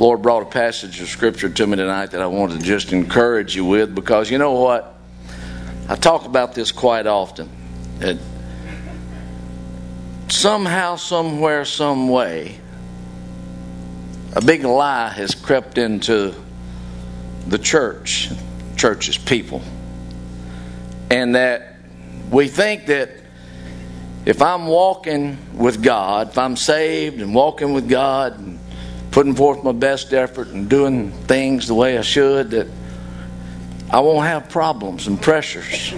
Lord brought a passage of scripture to me tonight that I wanted to just encourage you with because you know what? I talk about this quite often. That somehow, somewhere, some way, a big lie has crept into the church, church's people. And that we think that if I'm walking with God, if I'm saved and walking with God and putting forth my best effort and doing things the way I should, that I won't have problems and pressures.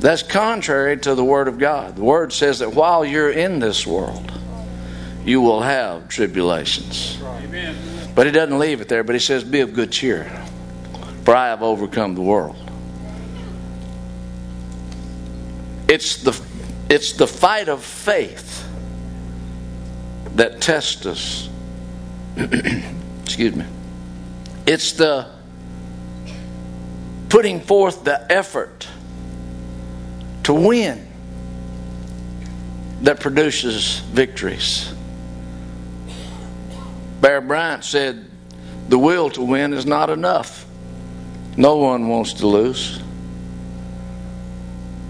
That's contrary to the Word of God. The Word says that while you're in this world, you will have tribulations. But He doesn't leave it there, but He says, Be of good cheer, for I have overcome the world. It's the, it's the fight of faith that test us. Excuse me. It's the putting forth the effort to win that produces victories. Bear Bryant said, The will to win is not enough. No one wants to lose.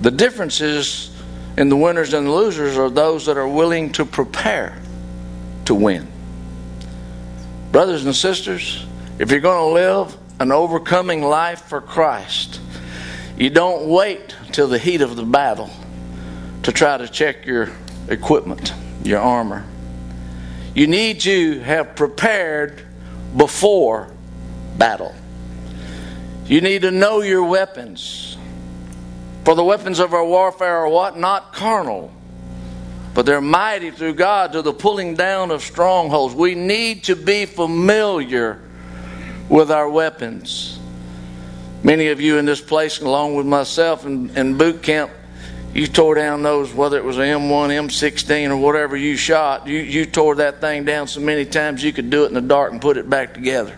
The difference is in the winners and the losers are those that are willing to prepare to win. Brothers and sisters, if you're going to live an overcoming life for Christ, you don't wait till the heat of the battle to try to check your equipment, your armor. You need to have prepared before battle. You need to know your weapons. For the weapons of our warfare are what? Not carnal, but they're mighty through God to the pulling down of strongholds. We need to be familiar with our weapons. Many of you in this place, along with myself in, in boot camp, you tore down those, whether it was an M1, M16, or whatever you shot, you, you tore that thing down so many times you could do it in the dark and put it back together.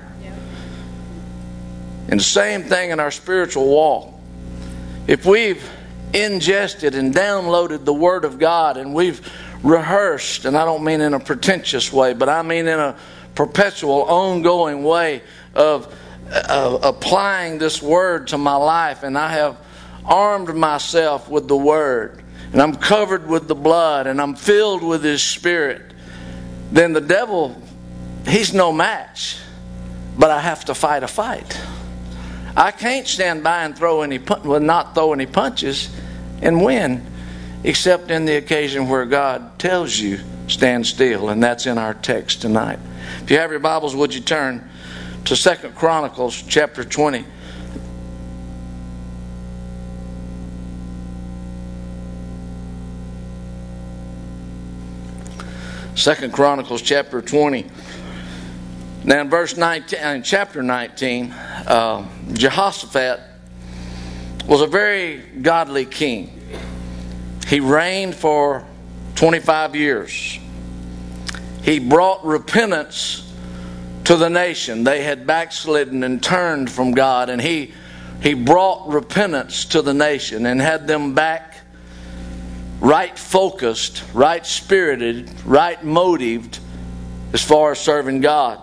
And the same thing in our spiritual walk. If we've ingested and downloaded the Word of God and we've rehearsed, and I don't mean in a pretentious way, but I mean in a perpetual, ongoing way of uh, applying this Word to my life, and I have armed myself with the Word, and I'm covered with the blood, and I'm filled with His Spirit, then the devil, he's no match. But I have to fight a fight. I can't stand by and throw any well, not throw any punches and win, except in the occasion where God tells you stand still, and that's in our text tonight. If you have your Bibles, would you turn to Second Chronicles chapter 20? Second Chronicles chapter 20. Now, in verse 19, in chapter 19, uh, Jehoshaphat was a very godly king. He reigned for 25 years. He brought repentance to the nation. They had backslidden and turned from God, and he, he brought repentance to the nation and had them back right focused, right spirited, right motived as far as serving God.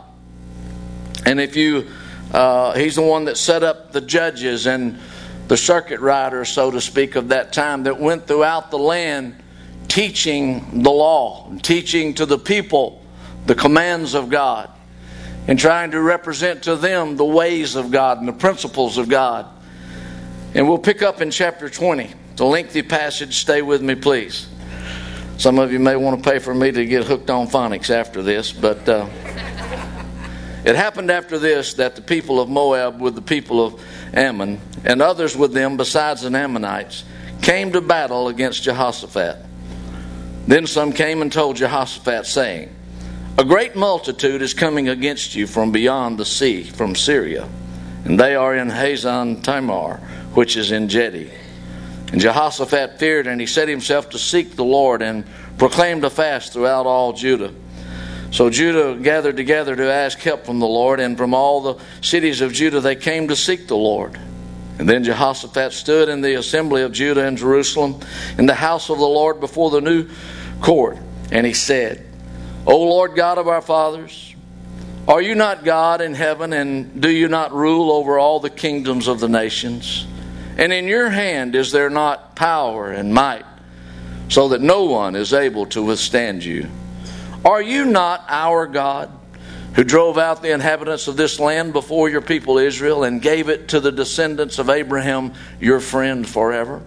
And if you, uh, he's the one that set up the judges and the circuit riders, so to speak, of that time that went throughout the land teaching the law, teaching to the people the commands of God, and trying to represent to them the ways of God and the principles of God. And we'll pick up in chapter 20. It's a lengthy passage. Stay with me, please. Some of you may want to pay for me to get hooked on phonics after this, but. Uh, it happened after this that the people of Moab with the people of Ammon and others with them besides the Ammonites came to battle against Jehoshaphat. Then some came and told Jehoshaphat, saying, A great multitude is coming against you from beyond the sea, from Syria, and they are in Hazan Tamar, which is En Gedi. And Jehoshaphat feared, and he set himself to seek the Lord, and proclaimed a fast throughout all Judah. So Judah gathered together to ask help from the Lord, and from all the cities of Judah they came to seek the Lord. And then Jehoshaphat stood in the assembly of Judah in Jerusalem, in the house of the Lord before the new court, and he said, O Lord God of our fathers, are you not God in heaven, and do you not rule over all the kingdoms of the nations? And in your hand is there not power and might, so that no one is able to withstand you? Are you not our God, who drove out the inhabitants of this land before your people Israel and gave it to the descendants of Abraham, your friend, forever?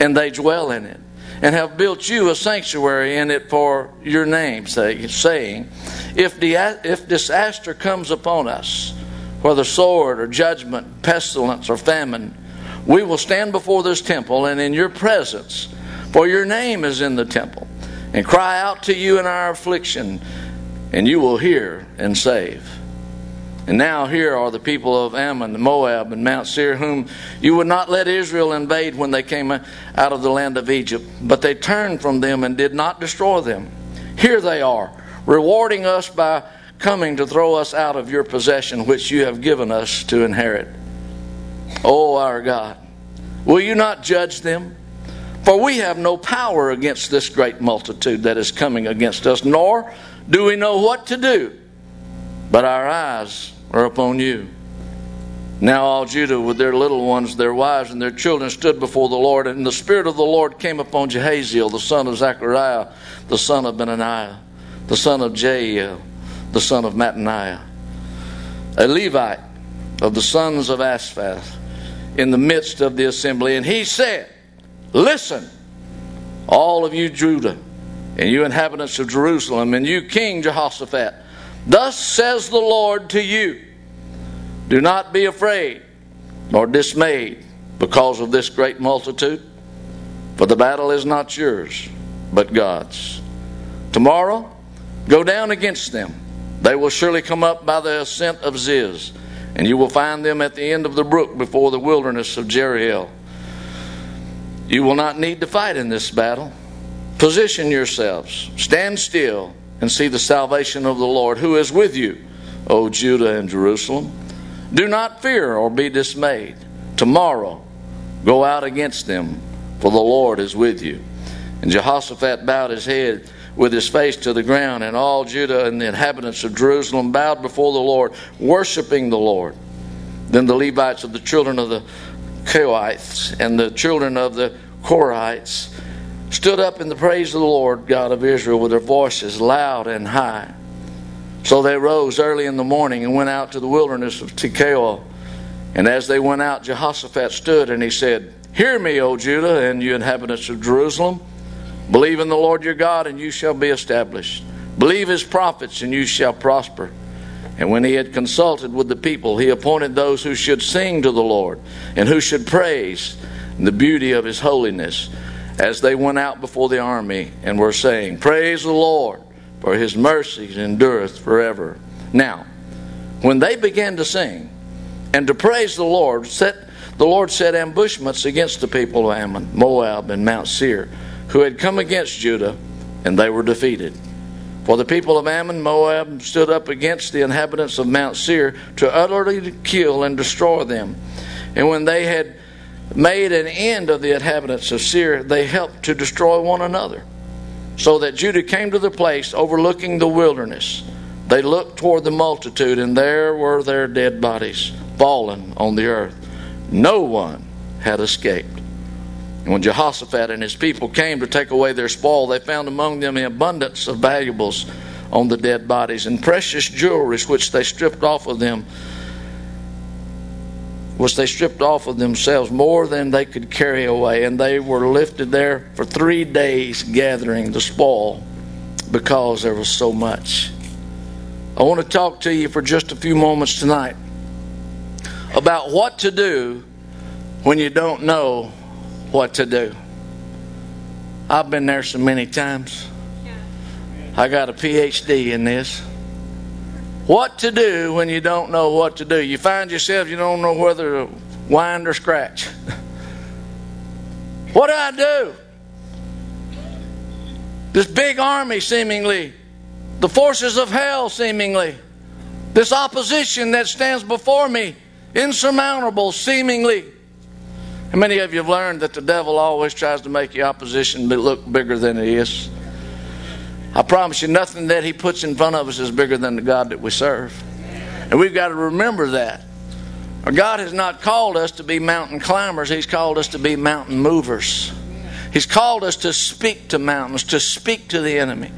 And they dwell in it and have built you a sanctuary in it for your sake, saying, if, if disaster comes upon us, whether sword or judgment, pestilence or famine, we will stand before this temple and in your presence, for your name is in the temple, and cry out to you in our affliction, and you will hear and save. And now here are the people of Ammon, Moab, and Mount Seir, whom you would not let Israel invade when they came out of the land of Egypt. But they turned from them and did not destroy them. Here they are, rewarding us by coming to throw us out of your possession, which you have given us to inherit. O oh, our God, will you not judge them? For we have no power against this great multitude that is coming against us, nor do we know what to do but our eyes are upon you. Now all Judah with their little ones, their wives, and their children stood before the Lord, and the Spirit of the Lord came upon Jehaziel, the son of Zechariah, the son of Benaniah, the son of Jael, the son of Mattaniah, a Levite of the sons of Asaph, in the midst of the assembly. And he said, Listen, all of you Judah, and you inhabitants of Jerusalem, and you King Jehoshaphat, Thus says the Lord to you Do not be afraid nor dismayed because of this great multitude, for the battle is not yours, but God's. Tomorrow, go down against them. They will surely come up by the ascent of Ziz, and you will find them at the end of the brook before the wilderness of Jeruel. You will not need to fight in this battle. Position yourselves, stand still and see the salvation of the Lord who is with you, O Judah and Jerusalem. Do not fear or be dismayed. Tomorrow go out against them, for the Lord is with you. And Jehoshaphat bowed his head with his face to the ground, and all Judah and the inhabitants of Jerusalem bowed before the Lord, worshiping the Lord. Then the Levites of the children of the Kohathites and the children of the Korahites stood up in the praise of the Lord God of Israel with their voices loud and high. So they rose early in the morning and went out to the wilderness of Tekoa. And as they went out, Jehoshaphat stood and he said, Hear me, O Judah, and you inhabitants of Jerusalem. Believe in the Lord your God, and you shall be established. Believe his prophets, and you shall prosper. And when he had consulted with the people, he appointed those who should sing to the Lord, and who should praise the beauty of his holiness as they went out before the army and were saying, Praise the Lord, for his mercies endureth forever. Now, when they began to sing and to praise the Lord, set, the Lord set ambushments against the people of Ammon, Moab, and Mount Seir, who had come against Judah, and they were defeated. For the people of Ammon, Moab stood up against the inhabitants of Mount Seir to utterly kill and destroy them. And when they had made an end of the inhabitants of Seir, they helped to destroy one another. So that Judah came to the place overlooking the wilderness. They looked toward the multitude, and there were their dead bodies fallen on the earth. No one had escaped. And when Jehoshaphat and his people came to take away their spoil, they found among them an abundance of valuables on the dead bodies and precious jewelries which they stripped off of them which they stripped off of themselves more than they could carry away, and they were lifted there for three days gathering the spoil because there was so much. I want to talk to you for just a few moments tonight about what to do when you don't know what to do. I've been there so many times. I got a PhD in this what to do when you don't know what to do. You find yourself, you don't know whether to wind or scratch. what do I do? This big army, seemingly, the forces of hell, seemingly, this opposition that stands before me, insurmountable, seemingly. How many of you have learned that the devil always tries to make your opposition look bigger than it is? I promise you, nothing that He puts in front of us is bigger than the God that we serve. And we've got to remember that. God has not called us to be mountain climbers, He's called us to be mountain movers. He's called us to speak to mountains, to speak to the enemy.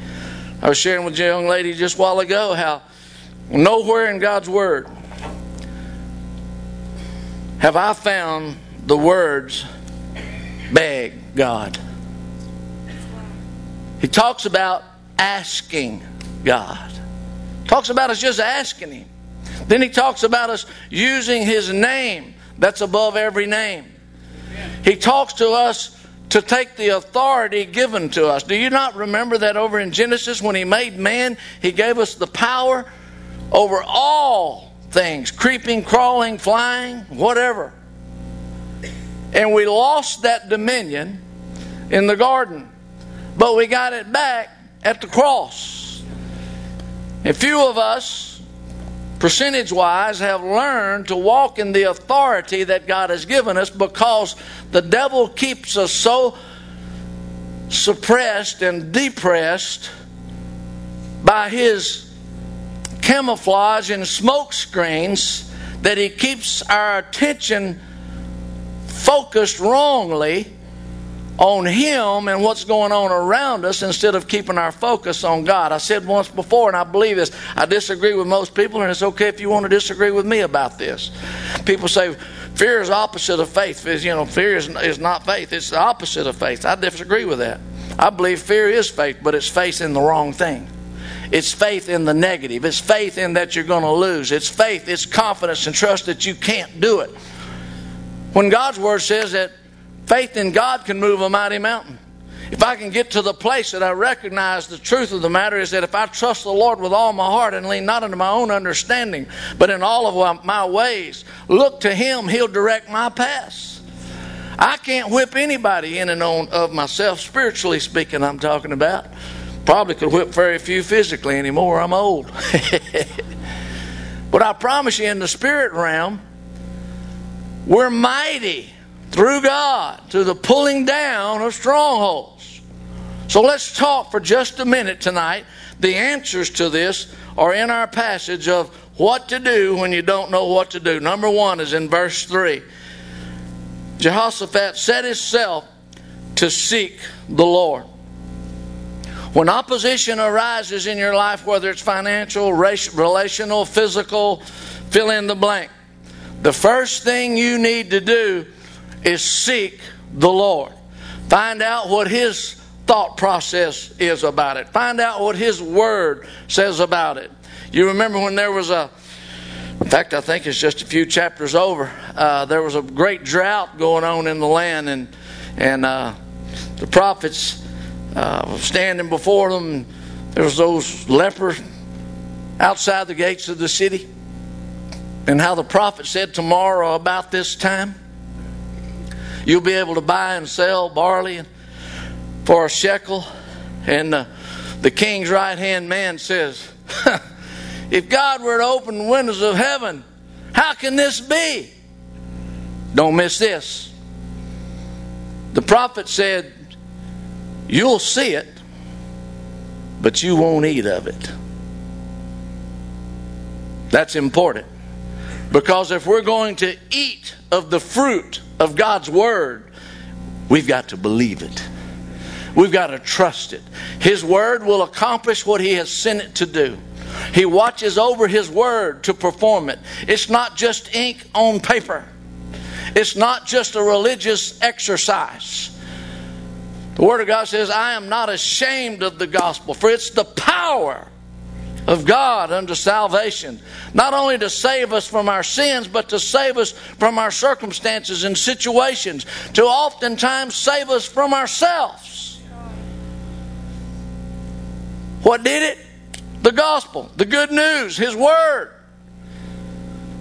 I was sharing with a young lady just a while ago how nowhere in God's Word have I found the words, beg God. He talks about asking God. Talks about us just asking Him. Then he talks about us using his name that's above every name. He talks to us to take the authority given to us. Do you not remember that over in Genesis when he made man, he gave us the power over all things creeping, crawling, flying, whatever. And we lost that dominion in the garden, but we got it back at the cross. A few of us, percentage wise, have learned to walk in the authority that God has given us because the devil keeps us so suppressed and depressed by his camouflage and smoke screens that he keeps our attention focused wrongly on Him and what's going on around us instead of keeping our focus on God. I said once before, and I believe this, I disagree with most people, and it's okay if you want to disagree with me about this. People say, fear is opposite of faith. You know, fear is, is not faith, it's the opposite of faith. I disagree with that. I believe fear is faith, but it's faith in the wrong thing. It's faith in the negative. It's faith in that you're going to lose. It's faith, it's confidence and trust that you can't do it. When God's Word says that faith in God can move a mighty mountain. If I can get to the place that I recognize the truth of the matter is that if I trust the Lord with all my heart and lean not unto my own understanding, but in all of my ways, look to Him, He'll direct my paths. I can't whip anybody in and on of myself, spiritually speaking, I'm talking about. Probably could whip very few physically anymore. I'm old. but I promise you, in the spirit realm, we're mighty through God to the pulling down of strongholds. So let's talk for just a minute tonight. The answers to this are in our passage of what to do when you don't know what to do. Number one is in verse 3. Jehoshaphat set himself to seek the Lord. When opposition arises in your life, whether it's financial, relational, physical, fill in the blank, the first thing you need to do is seek the Lord. Find out what His thought process is about it. Find out what His Word says about it. You remember when there was a, in fact, I think it's just a few chapters over, uh, there was a great drought going on in the land, and, and uh, the prophets uh, standing before them. There was those lepers outside the gates of the city and how the prophet said tomorrow about this time you'll be able to buy and sell barley for a shekel. And the, the king's right hand man says if god were to open the windows of heaven how can this be? Don't miss this. The prophet said you'll see it but you won't eat of it. That's important because if we're going to eat of the fruit of God's Word, we've got to believe it. We've got to trust it. His Word will accomplish what He has sent it to do. He watches over His Word to perform it. It's not just ink on paper, it's not just a religious exercise. The Word of God says, I am not ashamed of the gospel, for it's the power of God unto salvation. Not only to save us from our sins, but to save us from our circumstances and situations. To oftentimes save us from ourselves. What did it? The gospel, the good news, His Word.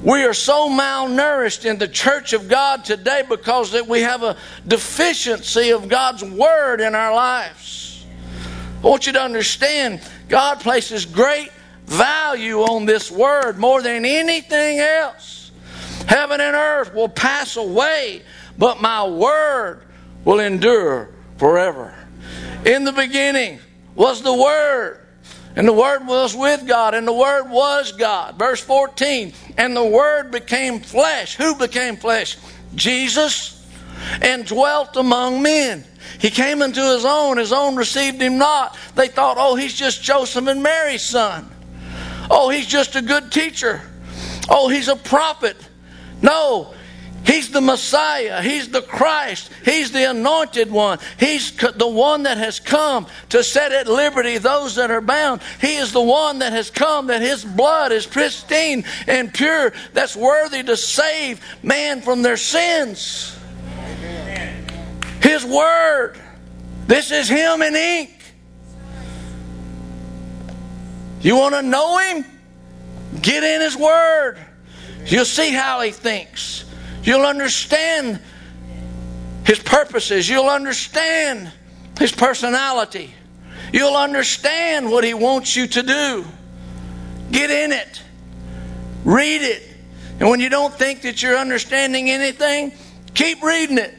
We are so malnourished in the church of God today because that we have a deficiency of God's Word in our lives. I want you to understand God places great value on this word more than anything else. Heaven and earth will pass away, but my word will endure forever. In the beginning was the Word. And the Word was with God, and the Word was God. Verse 14, and the Word became flesh. Who became flesh? Jesus, and dwelt among men. He came into his own, his own received him not. They thought, oh, he's just Joseph and Mary's son. Oh, he's just a good teacher. Oh, he's a prophet. No, He's the Messiah. He's the Christ. He's the anointed one. He's the one that has come to set at liberty those that are bound. He is the one that has come that his blood is pristine and pure, that's worthy to save man from their sins. His word. This is him in ink. You want to know him? Get in his word. You'll see how he thinks. You'll understand his purposes. You'll understand his personality. You'll understand what he wants you to do. Get in it. Read it. And when you don't think that you're understanding anything, keep reading it.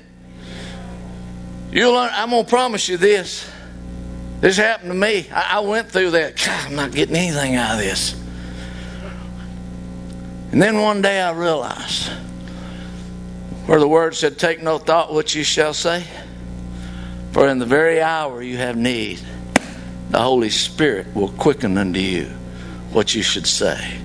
You'll, I'm going to promise you this. This happened to me. I, I went through that. God, I'm not getting anything out of this. And then one day I realized where the word said, Take no thought what you shall say, for in the very hour you have need, the Holy Spirit will quicken unto you what you should say.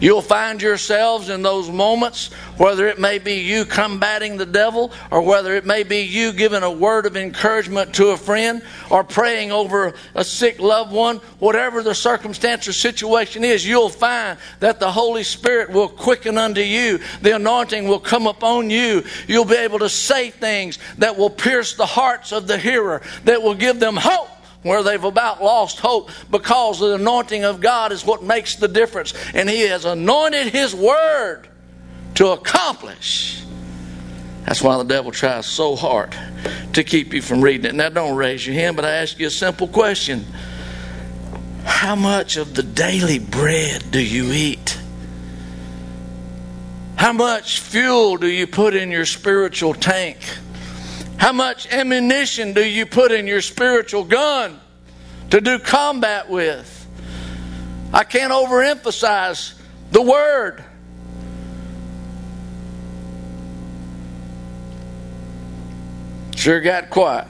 You'll find yourselves in those moments, whether it may be you combating the devil, or whether it may be you giving a word of encouragement to a friend, or praying over a sick loved one, whatever the circumstance or situation is, you'll find that the Holy Spirit will quicken unto you. The anointing will come upon you. You'll be able to say things that will pierce the hearts of the hearer, that will give them hope where they've about lost hope because the anointing of God is what makes the difference. And He has anointed His Word to accomplish. That's why the devil tries so hard to keep you from reading it. Now, don't raise your hand, but I ask you a simple question How much of the daily bread do you eat? How much fuel do you put in your spiritual tank? How much ammunition do you put in your spiritual gun to do combat with? I can't overemphasize the word. Sure got quiet.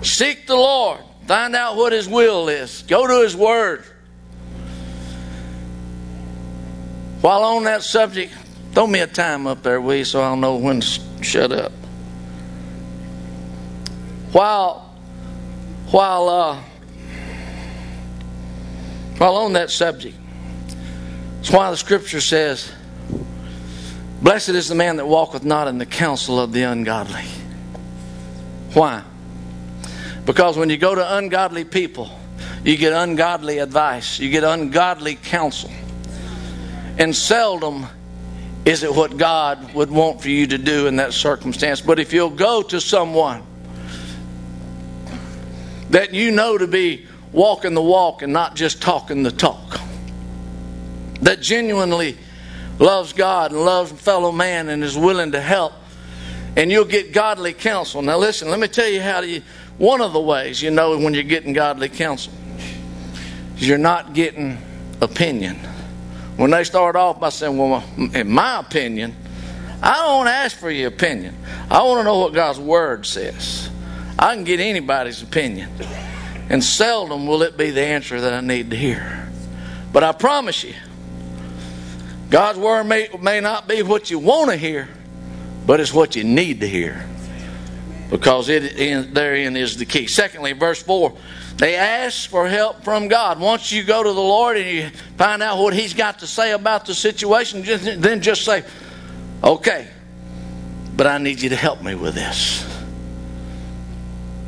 Seek the Lord. Find out what His will is. Go to His Word. While on that subject, Throw me a time up there, you, so I'll know when to shut up. While, while, uh, while on that subject, it's why the scripture says, Blessed is the man that walketh not in the counsel of the ungodly. Why? Because when you go to ungodly people, you get ungodly advice, you get ungodly counsel. And seldom is it what God would want for you to do in that circumstance? But if you'll go to someone that you know to be walking the walk and not just talking the talk, that genuinely loves God and loves fellow man and is willing to help, and you'll get godly counsel. Now, listen, let me tell you how. You, one of the ways you know when you're getting godly counsel is you're not getting opinion. When they start off by saying, Well, in my opinion, I don't ask for your opinion. I want to know what God's Word says. I can get anybody's opinion. And seldom will it be the answer that I need to hear. But I promise you, God's Word may, may not be what you want to hear, but it's what you need to hear. Because it, therein is the key. Secondly, verse 4 they ask for help from God. Once you go to the Lord and you find out what He's got to say about the situation, then just say, okay, but I need you to help me with this.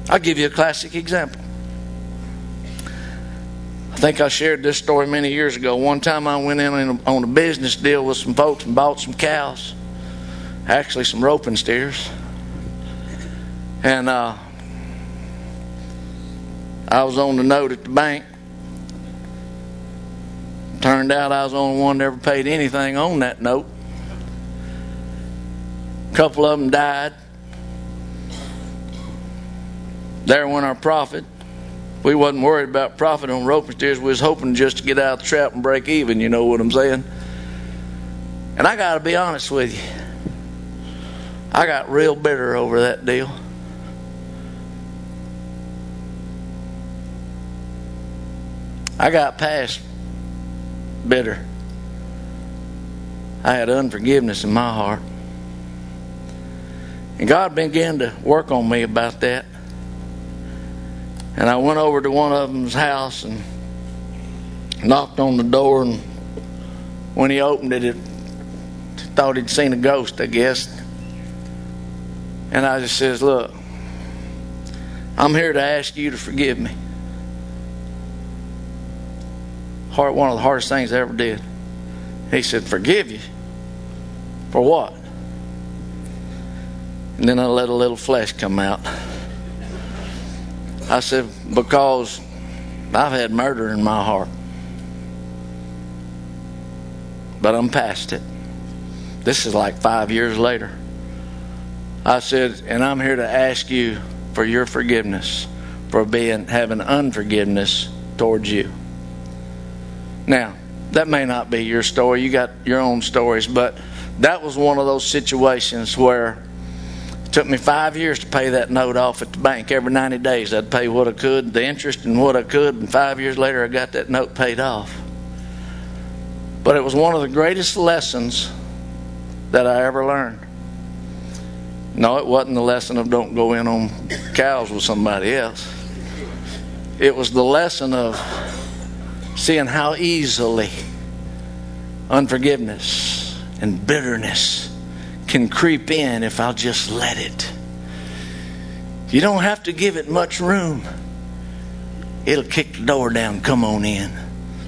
I'll give you a classic example. I think I shared this story many years ago. One time I went in on a business deal with some folks and bought some cows, actually, some roping steers. And uh, I was on the note at the bank. Turned out I was the only one that ever paid anything on that note. A couple of them died. There went our profit. We wasn't worried about profit on roping steers. We was hoping just to get out of the trap and break even. You know what I'm saying? And I got to be honest with you. I got real bitter over that deal. I got past bitter. I had unforgiveness in my heart. And God began to work on me about that. And I went over to one of them's house and knocked on the door. And when he opened it, it thought he'd seen a ghost, I guess. And I just says, Look, I'm here to ask you to forgive me. Hard, one of the hardest things I ever did. He said, Forgive you? For what? And then I let a little flesh come out. I said, Because I've had murder in my heart. But I'm past it. This is like five years later. I said, and I'm here to ask you for your forgiveness for being having unforgiveness towards you. Now, that may not be your story. You got your own stories, but that was one of those situations where it took me five years to pay that note off at the bank. Every 90 days, I'd pay what I could, the interest and what I could, and five years later, I got that note paid off. But it was one of the greatest lessons that I ever learned. No, it wasn't the lesson of don't go in on cows with somebody else. It was the lesson of seeing how easily unforgiveness and bitterness can creep in if I'll just let it. You don't have to give it much room. It'll kick the door down. Come on in.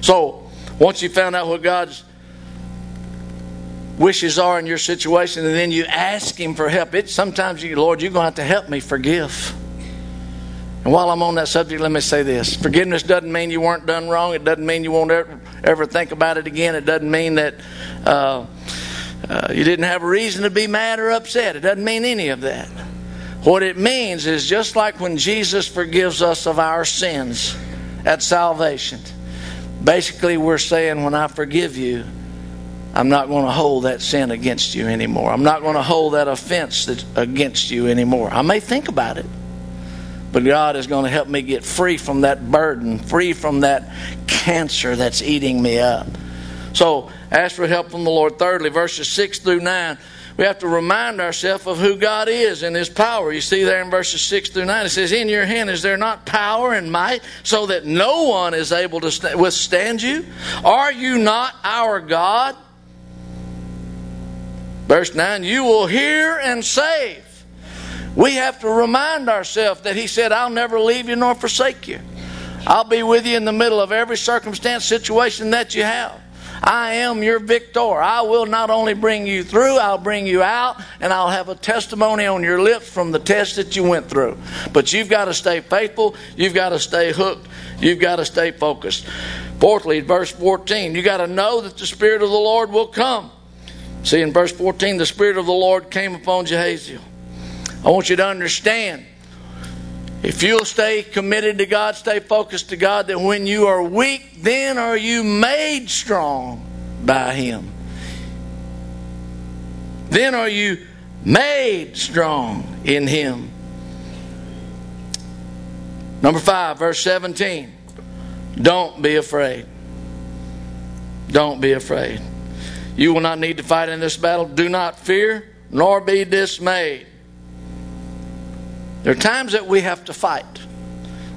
So, once you found out what God's wishes are in your situation, and then you ask Him for help, it sometimes you, Lord, you're going to have to help me forgive. And while I'm on that subject, let me say this forgiveness doesn't mean you weren't done wrong. It doesn't mean you won't ever, ever think about it again. It doesn't mean that uh, uh, you didn't have a reason to be mad or upset. It doesn't mean any of that. What it means is just like when Jesus forgives us of our sins at salvation, basically we're saying, when I forgive you, I'm not going to hold that sin against you anymore. I'm not going to hold that offense against you anymore. I may think about it, but God is going to help me get free from that burden, free from that cancer that's eating me up. So ask for help from the Lord. Thirdly, verses 6 through 9, we have to remind ourselves of who God is and His power. You see there in verses 6 through 9, it says, In your hand is there not power and might, so that no one is able to withstand you? Are you not our God? Verse 9, You will hear and save. We have to remind ourselves that He said, I'll never leave you nor forsake you. I'll be with you in the middle of every circumstance, situation that you have. I am your victor. I will not only bring you through, I'll bring you out, and I'll have a testimony on your lips from the test that you went through. But you've got to stay faithful. You've got to stay hooked. You've got to stay focused. Fourthly, verse 14, you got to know that the Spirit of the Lord will come. See, in verse 14, the Spirit of the Lord came upon Jehaziel. I want you to understand if you'll stay committed to God, stay focused to God, that when you are weak, then are you made strong by Him. Then are you made strong in Him. Number five, verse 17. Don't be afraid. Don't be afraid. You will not need to fight in this battle. Do not fear, nor be dismayed. There are times that we have to fight.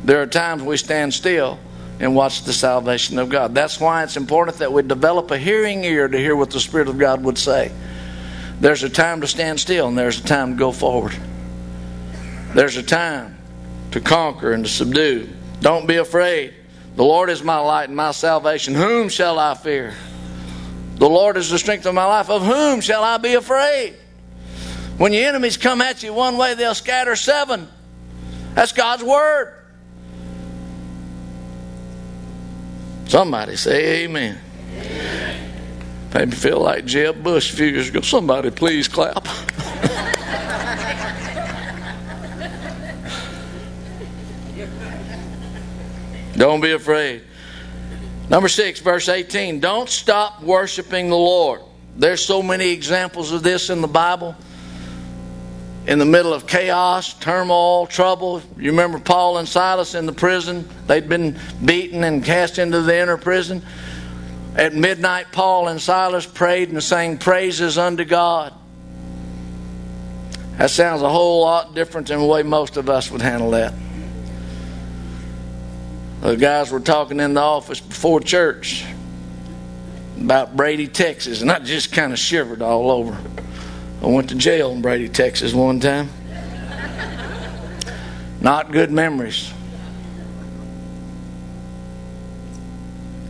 There are times we stand still and watch the salvation of God. That's why it's important that we develop a hearing ear to hear what the Spirit of God would say. There's a time to stand still and there's a time to go forward. There's a time to conquer and to subdue. Don't be afraid. The Lord is my light and my salvation. Whom shall I fear? The Lord is the strength of my life. Of whom shall I be afraid? When your enemies come at you one way, they'll scatter seven. That's God's word. Somebody say amen. Made me feel like Jeb Bush a few years ago. Somebody please clap. Don't be afraid. Number six, verse 18. Don't stop worshiping the Lord. There's so many examples of this in the Bible. In the middle of chaos, turmoil, trouble. You remember Paul and Silas in the prison? They'd been beaten and cast into the inner prison. At midnight, Paul and Silas prayed and sang praises unto God. That sounds a whole lot different than the way most of us would handle that. The guys were talking in the office before church about Brady, Texas, and I just kind of shivered all over. I went to jail in Brady, Texas one time. Not good memories.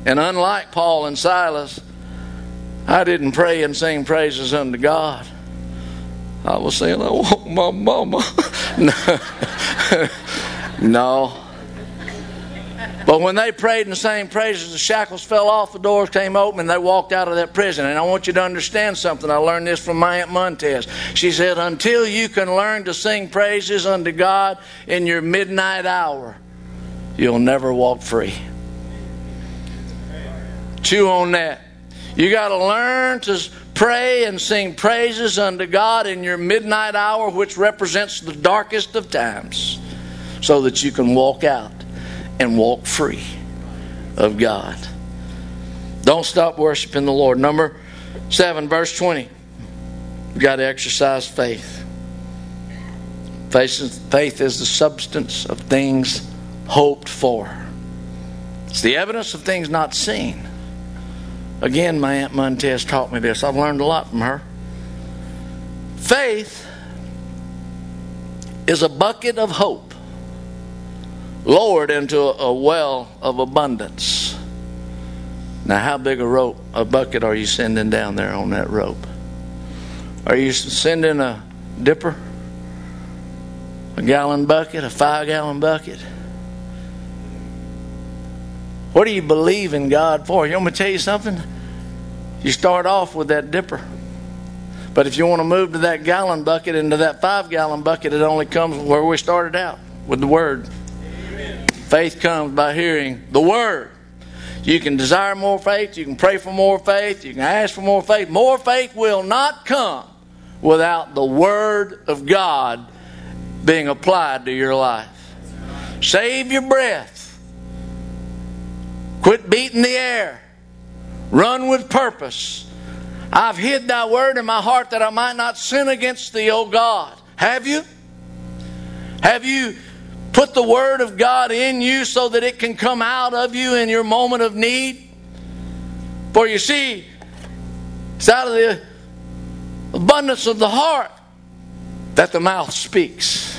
And unlike Paul and Silas, I didn't pray and sing praises unto God. I was saying, I want my mama. no. But when they prayed and sang praises, the shackles fell off, the doors came open, and they walked out of that prison. And I want you to understand something. I learned this from my Aunt Montez. She said, Until you can learn to sing praises unto God in your midnight hour, you'll never walk free. Chew on that. You got to learn to pray and sing praises unto God in your midnight hour, which represents the darkest of times, so that you can walk out and walk free of God. Don't stop worshiping the Lord. Number 7, verse 20. You've got to exercise faith. Faith is the substance of things hoped for, it's the evidence of things not seen. Again, my Aunt Montez taught me this. I've learned a lot from her. Faith is a bucket of hope lowered into a well of abundance. Now, how big a rope, a bucket are you sending down there on that rope? Are you sending a dipper? A gallon bucket? A five gallon bucket? What do you believe in God for? You want me to tell you something? You start off with that dipper. But if you want to move to that gallon bucket into that five gallon bucket, it only comes where we started out with the Word. Faith comes by hearing the Word. You can desire more faith. You can pray for more faith. You can ask for more faith. More faith will not come without the Word of God being applied to your life. Save your breath. Quit beating the air. Run with purpose. I've hid thy word in my heart that I might not sin against thee, O God. Have you? Have you put the Word of God in you so that it can come out of you in your moment of need? For you see, it's out of the abundance of the heart that the mouth speaks.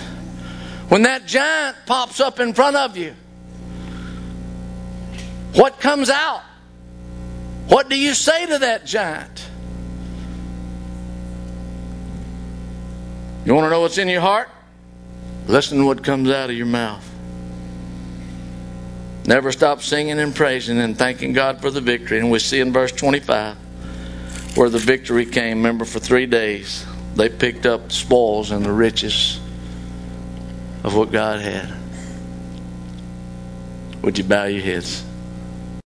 When that giant pops up in front of you, what comes out? What do you say to that giant? You want to know what's in your heart? Listen to what comes out of your mouth. Never stop singing and praising and thanking God for the victory. And we see in verse 25 where the victory came. Remember, for three days they picked up spoils and the riches of what God had. Would you bow your heads?